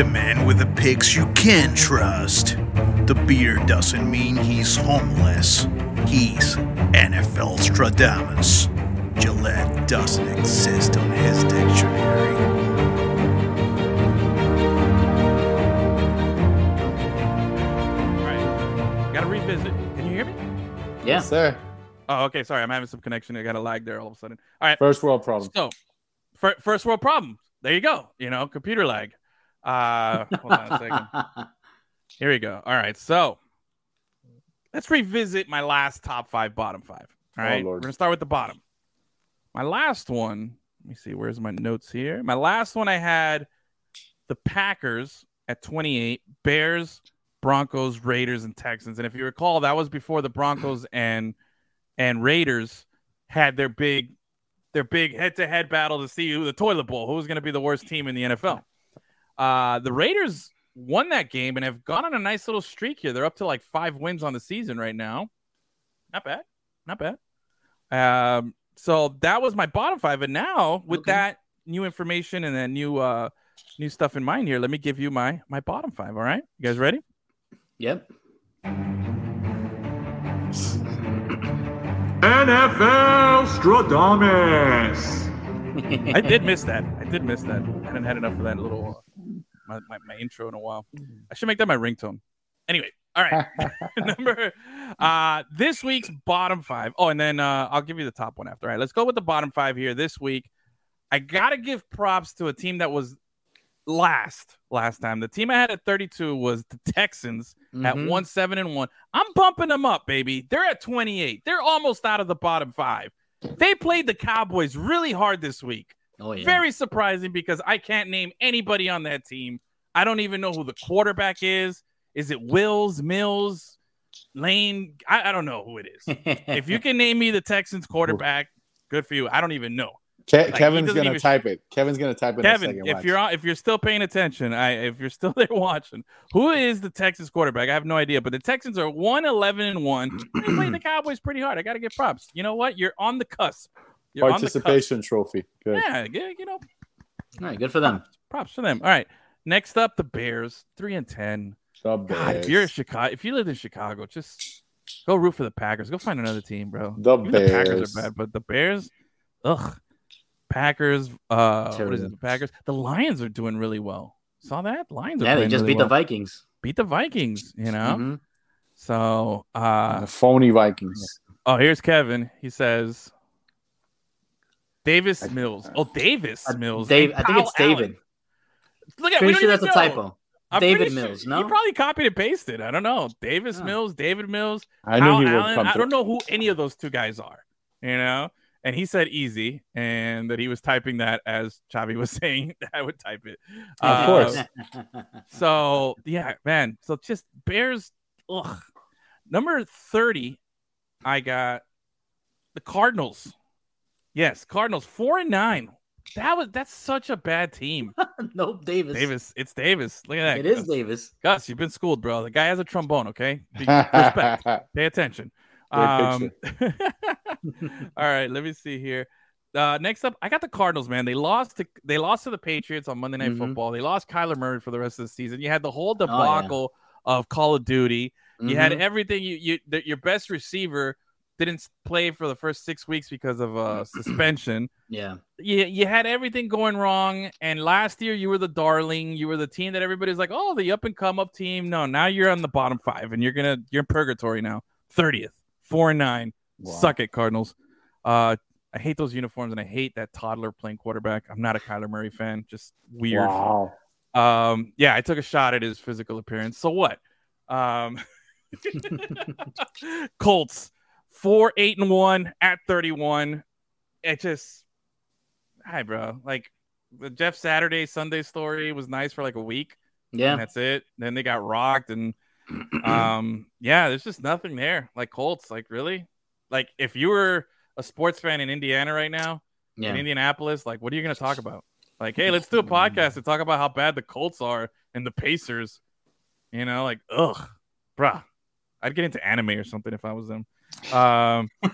a man with the picks you can trust. The beard doesn't mean he's homeless. He's NFL Stradamus. Gillette doesn't exist on his dictionary. All right. Got to revisit. Can you hear me? Yeah. Yes, sir. Oh, okay. Sorry, I'm having some connection. I got a lag there all of a sudden. All right. First world problem. So, fir- first world problem. There you go. You know, computer lag. Uh, hold on a second. Here we go. All right. So, let's revisit my last top five, bottom five. All right, Oh, We're to start with the bottom. My last one, let me see. Where's my notes here? My last one, I had the Packers at 28, Bears, Broncos, Raiders, and Texans. And if you recall, that was before the Broncos and and Raiders had their big their big head-to-head battle to see who the toilet bowl, who was going to be the worst team in the NFL. Uh, the Raiders won that game and have gone on a nice little streak here. They're up to like five wins on the season right now. Not bad, not bad. Um, so that was my bottom five, and now with Okay. that new information and that new uh new stuff in mind here, let me give you my my bottom five. All right, you guys ready? Yep. NFL Stradamus. I did miss that. I did miss that. I hadn't had enough of that little uh, my, my, my intro in a while. I should make that my ringtone. Anyway, all right. Number uh this week's bottom five. Oh, and then uh I'll give you the top one after. All right, let's go with the bottom five here this week. I gotta give props to a team that was last last time. The team I had at 32 was the Texans at Mhm. one seven and one. I'm bumping them up, baby. They're at 28. They're almost out of the bottom five. They played the Cowboys really hard this week. Oh yeah. Very surprising because I can't name anybody on that team. I don't even know who the quarterback is. Is it Wills, Mills, Lane? I, I don't know who it is. if you can name me the Texans quarterback, good for you. I don't even know. Ke- he Kevin's gonna even- type it. Kevin's gonna type it. in a Kevin, second, if watch. you're on, if you're still paying attention, I if you're still there watching, who is the Texans quarterback? I have no idea, but the Texans are one eleven and 1. They played the Cowboys pretty hard. I got to give props. You know what? You're on the cusp. You're on the participation trophy. Good. Yeah, yeah, you know, All right, good for them. props for them. All right. Next up, the Bears, three and ten. The God, if you're in Chicago, if you live in Chicago, just go root for the Packers. Go find another team, bro. The Even the Packers Bears. are bad, but the Bears, ugh. Packers, uh, what is it? The Packers. The Lions are doing really well. Saw that? Lions are Yeah, they just really beat the. Vikings. beat the Vikings. You know, Mhm. so uh, the phony Vikings. oh, here's Kevin. He says. Davis Mills. Oh, Davis Mills. Dave, I think it's Kyle Allen. David. Look at we Pretty don't sure even that's a typo. I'm David pretty sure- Mills, He no? probably copied and pasted. I don't know. Davis. Mills, David Mills, I knew Kyle he would Allen. come. I don't know who any of those two guys are. You know, and he said easy, and that he was typing that as Chavi was saying that I would type it. Of Uh, course. So yeah, man. So just Bears. Ugh. Number thirty, I got the Cardinals. Yes, Cardinals four and nine. That was that's such a bad team. nope, Davis. Davis, it's Davis. Look at that. It is Gus. Davis. Gus, you've been schooled, bro. The guy has a trombone. Okay, respect. Pay attention. Um, all right, let me see here. Uh, next up, I got the Cardinals. Man, they lost to they lost to the Patriots on Monday Night Mhm. Football. They lost Kyler Murray for the rest of the season. You had the whole yeah. debacle of Call of Duty. You had Mhm. everything. You you the, your best receiver didn't play for the first six weeks because of uh, suspension. yeah. You, you had everything going wrong. And last year, you were the darling. You were the team that everybody's like, oh, the up and come up team. No, now you're on the bottom five, and you're gonna you're in purgatory now. Thirtieth, four and nine. Wow. Suck it, Cardinals. Uh, I hate those uniforms, and I hate that toddler playing quarterback. I'm not a Kyler Murray fan. Just weird. Wow. Um, yeah, I took a shot at his physical appearance. So what? Um, Colts four eight and one at thirty one. It just, hi, bro. Like the Jeff Saturday Sunday story was nice for like a week, Yeah. and that's it. Then they got rocked, and um, yeah, there's just nothing there. Like Colts, like really, like if you were a sports fan in Indiana right now, Yeah. in Indianapolis, like what are you going to talk about? Like, hey, let's do a podcast to talk about how bad the Colts are and the Pacers. You know, like, ugh, bruh. I'd get into anime or something if I was them. Um, here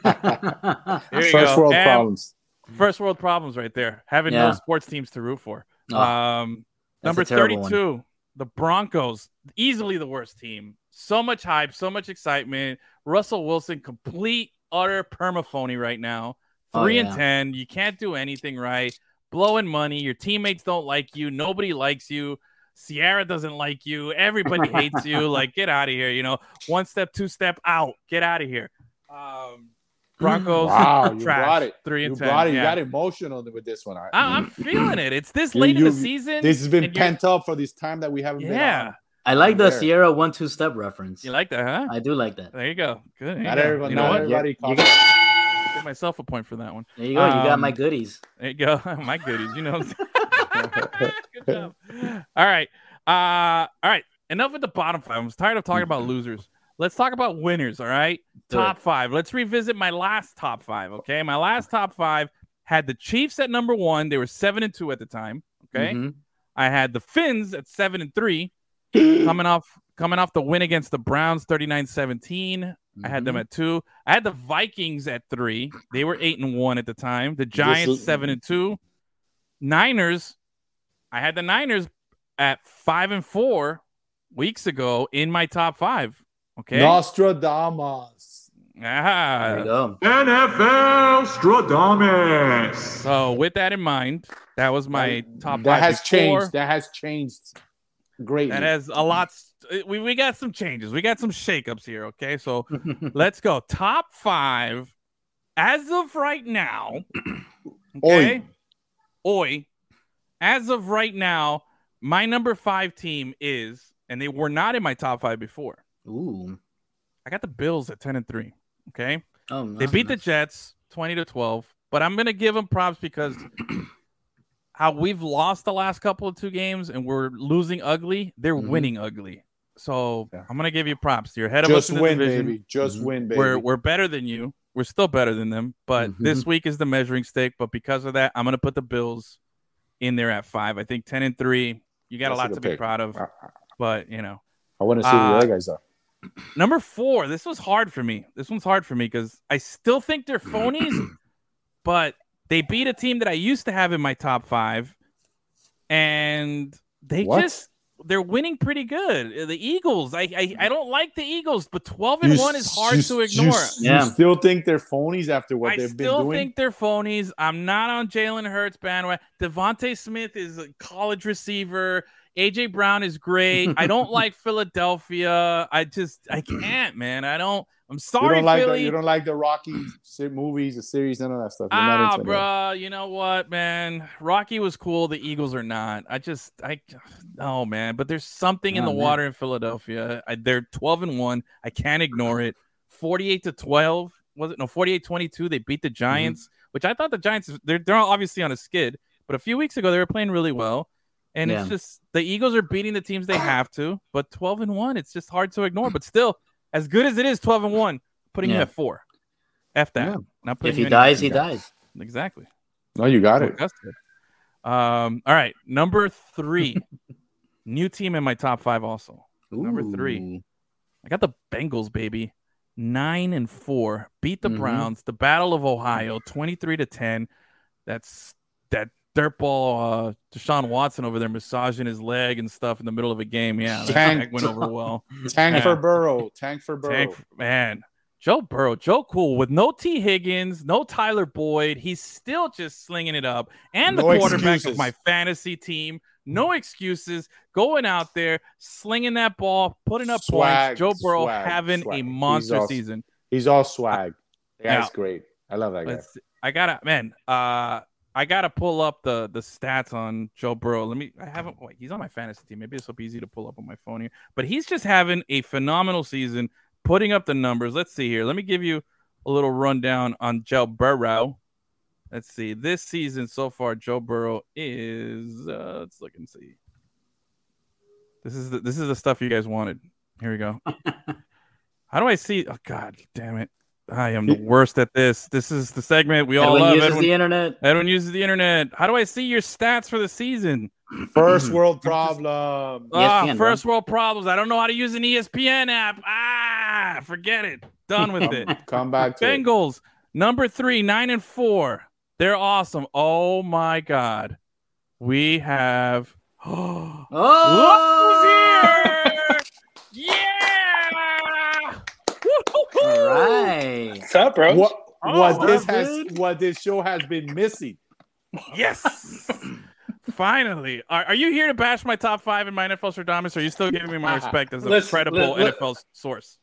you First go. world And problems. First world problems right there. Having Yeah. no sports teams to root for. Oh, um, number a terrible one. 32. the Broncos, easily the worst team. So much hype, so much excitement. Russell Wilson, complete utter permaphony right now. Oh, Three yeah. and ten. You can't do anything right. Blowing money. Your teammates don't like you. Nobody likes you. Ciara doesn't like you. Everybody hates you. Like, get out of here. You know, one step, two step out. Get out of here. Um, Broncos. Wow, you trash. brought it. Three and You ten. brought it. You got emotional with this one. I, I- I'm feeling it. It's this You- late in the season. this has been pent up for this time that we haven't been Yeah. on. I like the There. Ciara one two step reference. You like that, huh? I do like that. There you go. Good. You Not go. everybody. You know not what? everybody. You caught got- Give myself a point for that one. There you go. you got my Um, goodies. There you go. My goodies. You know. Good job. All right. Uh, all right. Enough with the bottom five. I'm tired of talking about losers. Let's talk about winners. All right. Do top it. five. Let's revisit my last top five. Okay. My last top five had the Chiefs at number one. They were seven and two at the time. Okay. Mhm. I had the Fins at seven and three, coming off coming off the win against the Browns 39-17. I had them Mhm. at two. I had the Vikings at three. They were eight and one at the time. The Giants is- seven and two. Niners. I had the Niners at five and four weeks ago in my top five. Okay. Nostradamus. Ah. NFL Stradamus. So with that in mind, that was my top That has before. changed. That has changed greatly. That has a lot. We, we got some changes. We got some shakeups here. Okay. So let's go. Top five as of right now. Okay. Oi. As of right now, my number five team is, and they were not in my top five before. Ooh. I got the Bills at 10 and 3. Okay. Oh, no, They beat the Jets 20 to 12, but I'm going to give them props because how we've lost the last couple of two games and we're losing ugly, they're Mhm. winning ugly. So Yeah. I'm going to give you props. You're ahead of Just us in the win, division. baby. Just Mhm. win, baby. We're we're better than you. We're still better than them, but Mhm. this week is the measuring stick. But because of that, I'm going to put the Bills in there at five. I think 10 and 3. You got That's a a lot good to be proud of, but you know. I want to see Uh, the other guys are. Number four, this was hard for me. This one's hard for me because I still think they're phonies, but they beat a team that I used to have in my top five, and they What? just they're winning pretty good. Uh, the Eagles, I, I I don't like the Eagles, but twelve and You one is hard you to s- you ignore. Yeah. You still think they're phonies after what I they've been doing? I still think they're phonies. I'm not on Jalen Hurts bandwagon. DeVonta Smith is a college receiver. AJ Brown is great. I don't like Philadelphia. I just I can't, man. I don't. I'm you sorry, don't like the, Philly. you don't like the Rocky movies, the series, none of that stuff. You're Ah, bro, you know what, man? Rocky was cool. The Eagles are not. I just, I, oh man. But there's something in Oh, the man. water in Philadelphia. I, they're 12 and one. I can't ignore it. 48 to 12 was it? No, 48 22. They beat the Giants, which I thought the Giants. They're they're obviously on a skid, but a few weeks ago they were playing really well. And it's just the Eagles are beating the teams they have to, but 12 and one, it's just hard to ignore. But still, as good as it is, 12 and one, putting you Yeah. at four. F that. Yeah. Not putting If he dies, higher. he dies. Exactly. No, you got it. Um, all right. Number three. New team in my top five also. Number three. I got the Bengals, baby. Nine and four. Beat the Mhm. Browns. The Battle of Ohio, 23 to 10. That's that dirtball uh Deshaun Watson over there massaging his leg and stuff in the middle of a game. Yeah, that, Tank. went over well. Tank Yeah. for Burrow. Tank for Burrow. Tank, man. Joe Burrow, Joe Cool with no Tee Higgins, no Tyler Boyd. He's still just slinging it up. And the quarterback excuses. of my fantasy team. No excuses. Going out there, slinging that ball, putting up Swag, points. Joe Burrow swag, having swag. a He's monster season. He's all swag. He's great. I love that guy. I gotta, man. Uh, I gotta pull up the the stats on Joe Burrow. Let me. I haven't. Wait, he's on my fantasy team. Maybe it's so easy to pull up on my phone here. But he's just having a phenomenal season, putting up the numbers. Let's see here. Let me give you a little rundown on Joe Burrow. Let's see. This season so far, Joe Burrow is. Uh, let's look and see. This is the, this is the stuff you guys wanted. Here we go. How do I see? Oh God, damn it! I am the worst at this. This is the segment we all Edwin love. uses Edwin, the internet. Everyone uses the internet. How do I see your stats for the season? First world problem. Ah, ESPN, bro. first world problems. I don't know how to use an ESPN app. Ah, forget it. Done with it. Come, come back to it. Bengals, number three, nine and four. They're awesome. Oh my God. We have oh, Oh, yeah! All right. What's up, bro? What Oh, what this has dude. what this show has been missing. Yes. Finally. Are, are you here to bash my top five in my NFL Stradamus, or are you still giving me my ah, respect as a Listen, credible li- li- NFL source?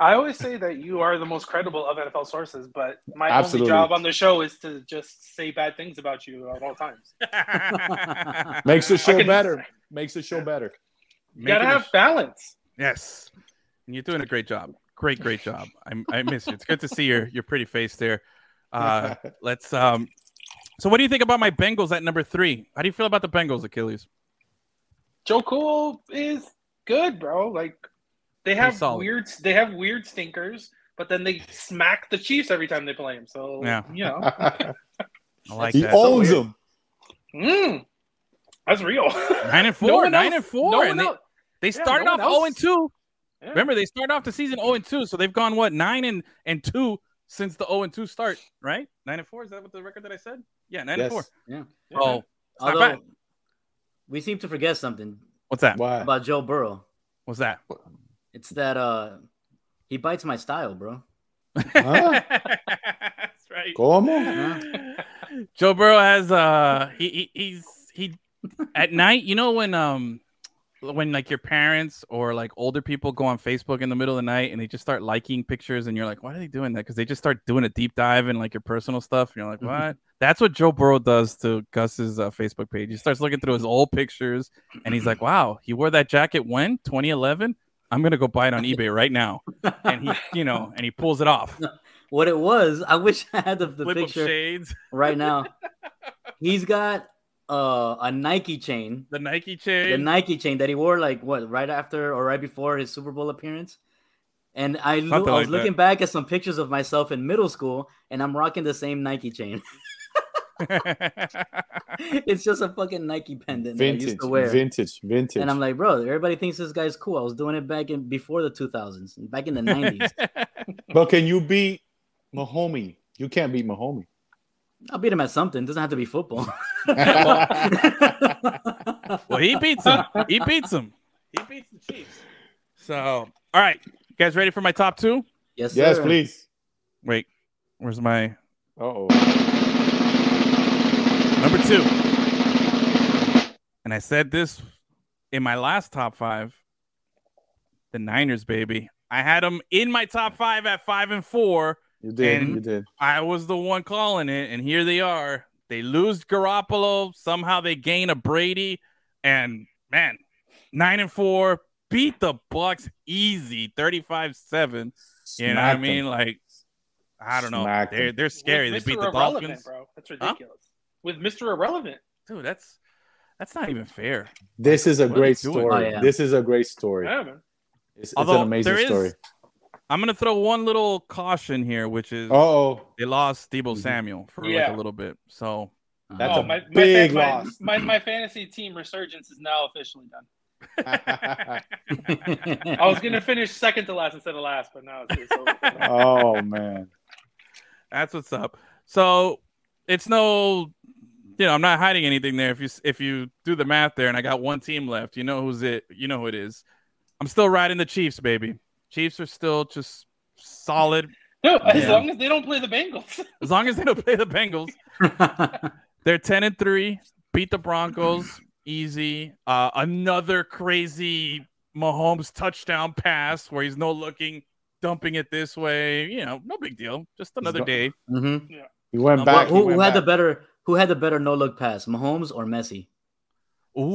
I always say that you are the most credible of NFL sources, but my Absolutely. only job on the show is to just say bad things about you at all times. Makes the show better. Makes the show better. You gotta Making a have balance. Yes. And you're doing a great job. Great, great job. I, I miss you. It's good to see your your pretty face there. Uh, let's um so what do you think about my Bengals at number three? How do you feel about the Bengals, Achilles? Joe Cool is good, bro. Like they have weird, they have weird stinkers, but then they smack the Chiefs every time they play them. So Yeah. you know, I like he that. owns weird. them. mm, that's real. Nine and four, No nine else- and four, no and one they, else- they Yeah, started no off one 0 and 2. Yeah. Remember, they started off the season 0 and 2, so they've gone what nine and and two since the 0 and 2 start, right? Nine and four. Is that what the record that I said? Yeah, nine and four. Yeah. Oh, it's not Although bad. we seem to forget something What's that? Why? about Joe Burrow. What's that? It's that uh he bites my style, bro. Huh? That's right. ¿Cómo? Joe Burrow has uh he, he he's he at night, you know when um when like your parents or like older people go on Facebook in the middle of the night and they just start liking pictures and you're like, why are they doing that? Because they just start doing a deep dive in like your personal stuff. And you're like, what? That's what Joe Burrow does to Gus's uh, Facebook page. He starts looking through his old pictures and he's like, wow, he wore that jacket when 2011. I'm gonna go buy it on eBay right now, and he, you know, and he pulls it off. What it was, I wish I had the, the picture shades, right now. He's got uh, a Nike chain, the Nike chain. the. Nike chain that he wore like what right after or right before his Super Bowl appearance. And I, lo- Something I was that. looking back at some pictures of myself in middle school, and I'm rocking the same Nike chain. it's just a fucking Nike pendant that I used Vintage, to wear. vintage, vintage. And I'm like, bro, everybody thinks this guy's cool. I was doing it back in before the 2000s, back in the 90s. but can you beat Mahomie? You can't beat Mahomie. I'll beat him at something. doesn't have to be football. well, he beats him. He beats him. He beats the Chiefs. So, all right, you guys ready for my top two? yes, yes, sir. please. Wait, where's my Uh oh. number two? And I said this in my last top five. The Niners, baby. I had them in my top five at five and four. You did. And- you did. I was the one calling it, and here they are. They lose Garoppolo. Somehow they gain a Brady, and man, nine and four beat the Bucs easy, 35-7. You know what I mean? them. Like, I don't know. Smacked They're they're scary. They With beat the Irrelevant, Dolphins, bro. That's ridiculous. With Mr. Irrelevant. dude. That's that's not even fair. This is a What great story. Oh, yeah. This is a great story. Yeah, man. It's, it's Although an amazing there is- story. I'm gonna throw one little caution here, which is Uh oh. they lost Deebo Mhm. Samuel for like a little bit. So That's oh, a my, big my, loss. My, my, my fantasy team resurgence is now officially done. I I was gonna finish second to last instead of last, but now it's, it's over. oh man. That's what's up. So it's no, you know, I'm not hiding anything there. If you if you do the math there, and I got one team left, you know who's it. You know who it is. I'm still riding the Chiefs, baby. Chiefs are still just solid No, as Yeah. long as they don't play the Bengals. as long as they don't play the Bengals. They're ten and three. Beat the Broncos easy. Uh, another crazy Mahomes touchdown pass where he's no looking, dumping it this way. You know, no big deal. Just another go- day. hmm He went Um, back. who he who went had the better who had the better no look pass, Mahomes or Messi? Ooh.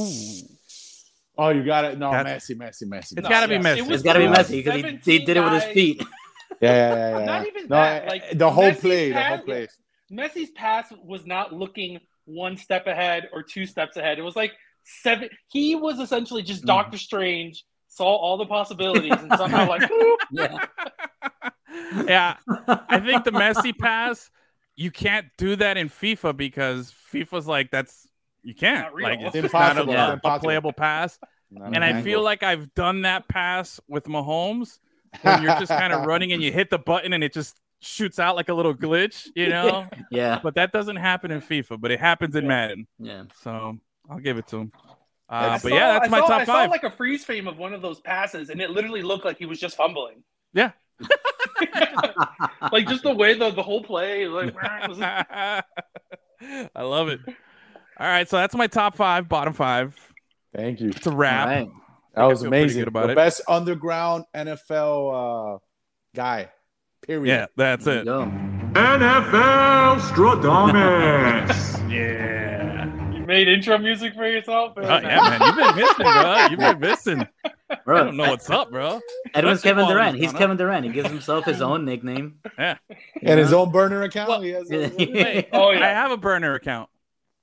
Oh, you got it. No, That- Messi, Messi, Messi. It's No, gotta be yes, Messi. it was It's got to be the Messi because he, he did it with his feet. Yeah, yeah, yeah, yeah. Not even no, that, eh, like, the whole Messi's play, the whole play. Messi's pass was not looking one step ahead or two steps ahead. It was like seven. He was essentially just Mhm. Doctor Strange, saw all the possibilities, and somehow like, Yeah. yeah, I think the Messi pass, you can't do that in FIFA because FIFA's like that's you can't Not like it's It's just not a, impossible. It's a playable pass. Not And I an feel like I've done that pass with Mahomes, where you're just kind of running and you hit the button and it just shoots out like a little glitch, you know. yeah, but that doesn't happen in FIFA, but it happens in Madden. yeah. So I'll give it to him. Uh, I but saw- yeah, that's I my saw, top I five. saw like a freeze frame of one of those passes, and it literally looked like he was just fumbling. Yeah. like just the way the the whole play, like was I love it. All right, so that's my top five, bottom five. Thank you. It's a wrap. All right. That was amazing. about the it. best underground NFL uh, guy. Period. Yeah, that's it. Yo. NFL Stradamus. Yeah. you made intro music for yourself. Oh, yeah, man. You've been missing, bro. You've been missing. Bro, I don't know what's up, bro. Edwin's Kevin Durant. he's He's Kevin Durant. He gives himself his own nickname. Yeah. And his own burner account. Well, he has Yeah. a- Wait, Oh, I have a burner account.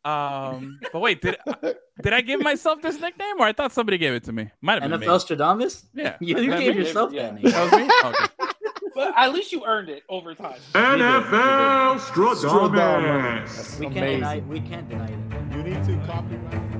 Um, but wait, did did I give myself this nickname, or I thought somebody gave it to me? Might have been NFL me. Stradamus? Yeah, You, you gave me? yourself yeah. that name. That was me. Okay. But at least you earned it over time. NFL Stradamus. Stradamus. We can't deny. We can't deny it. You need to copyright.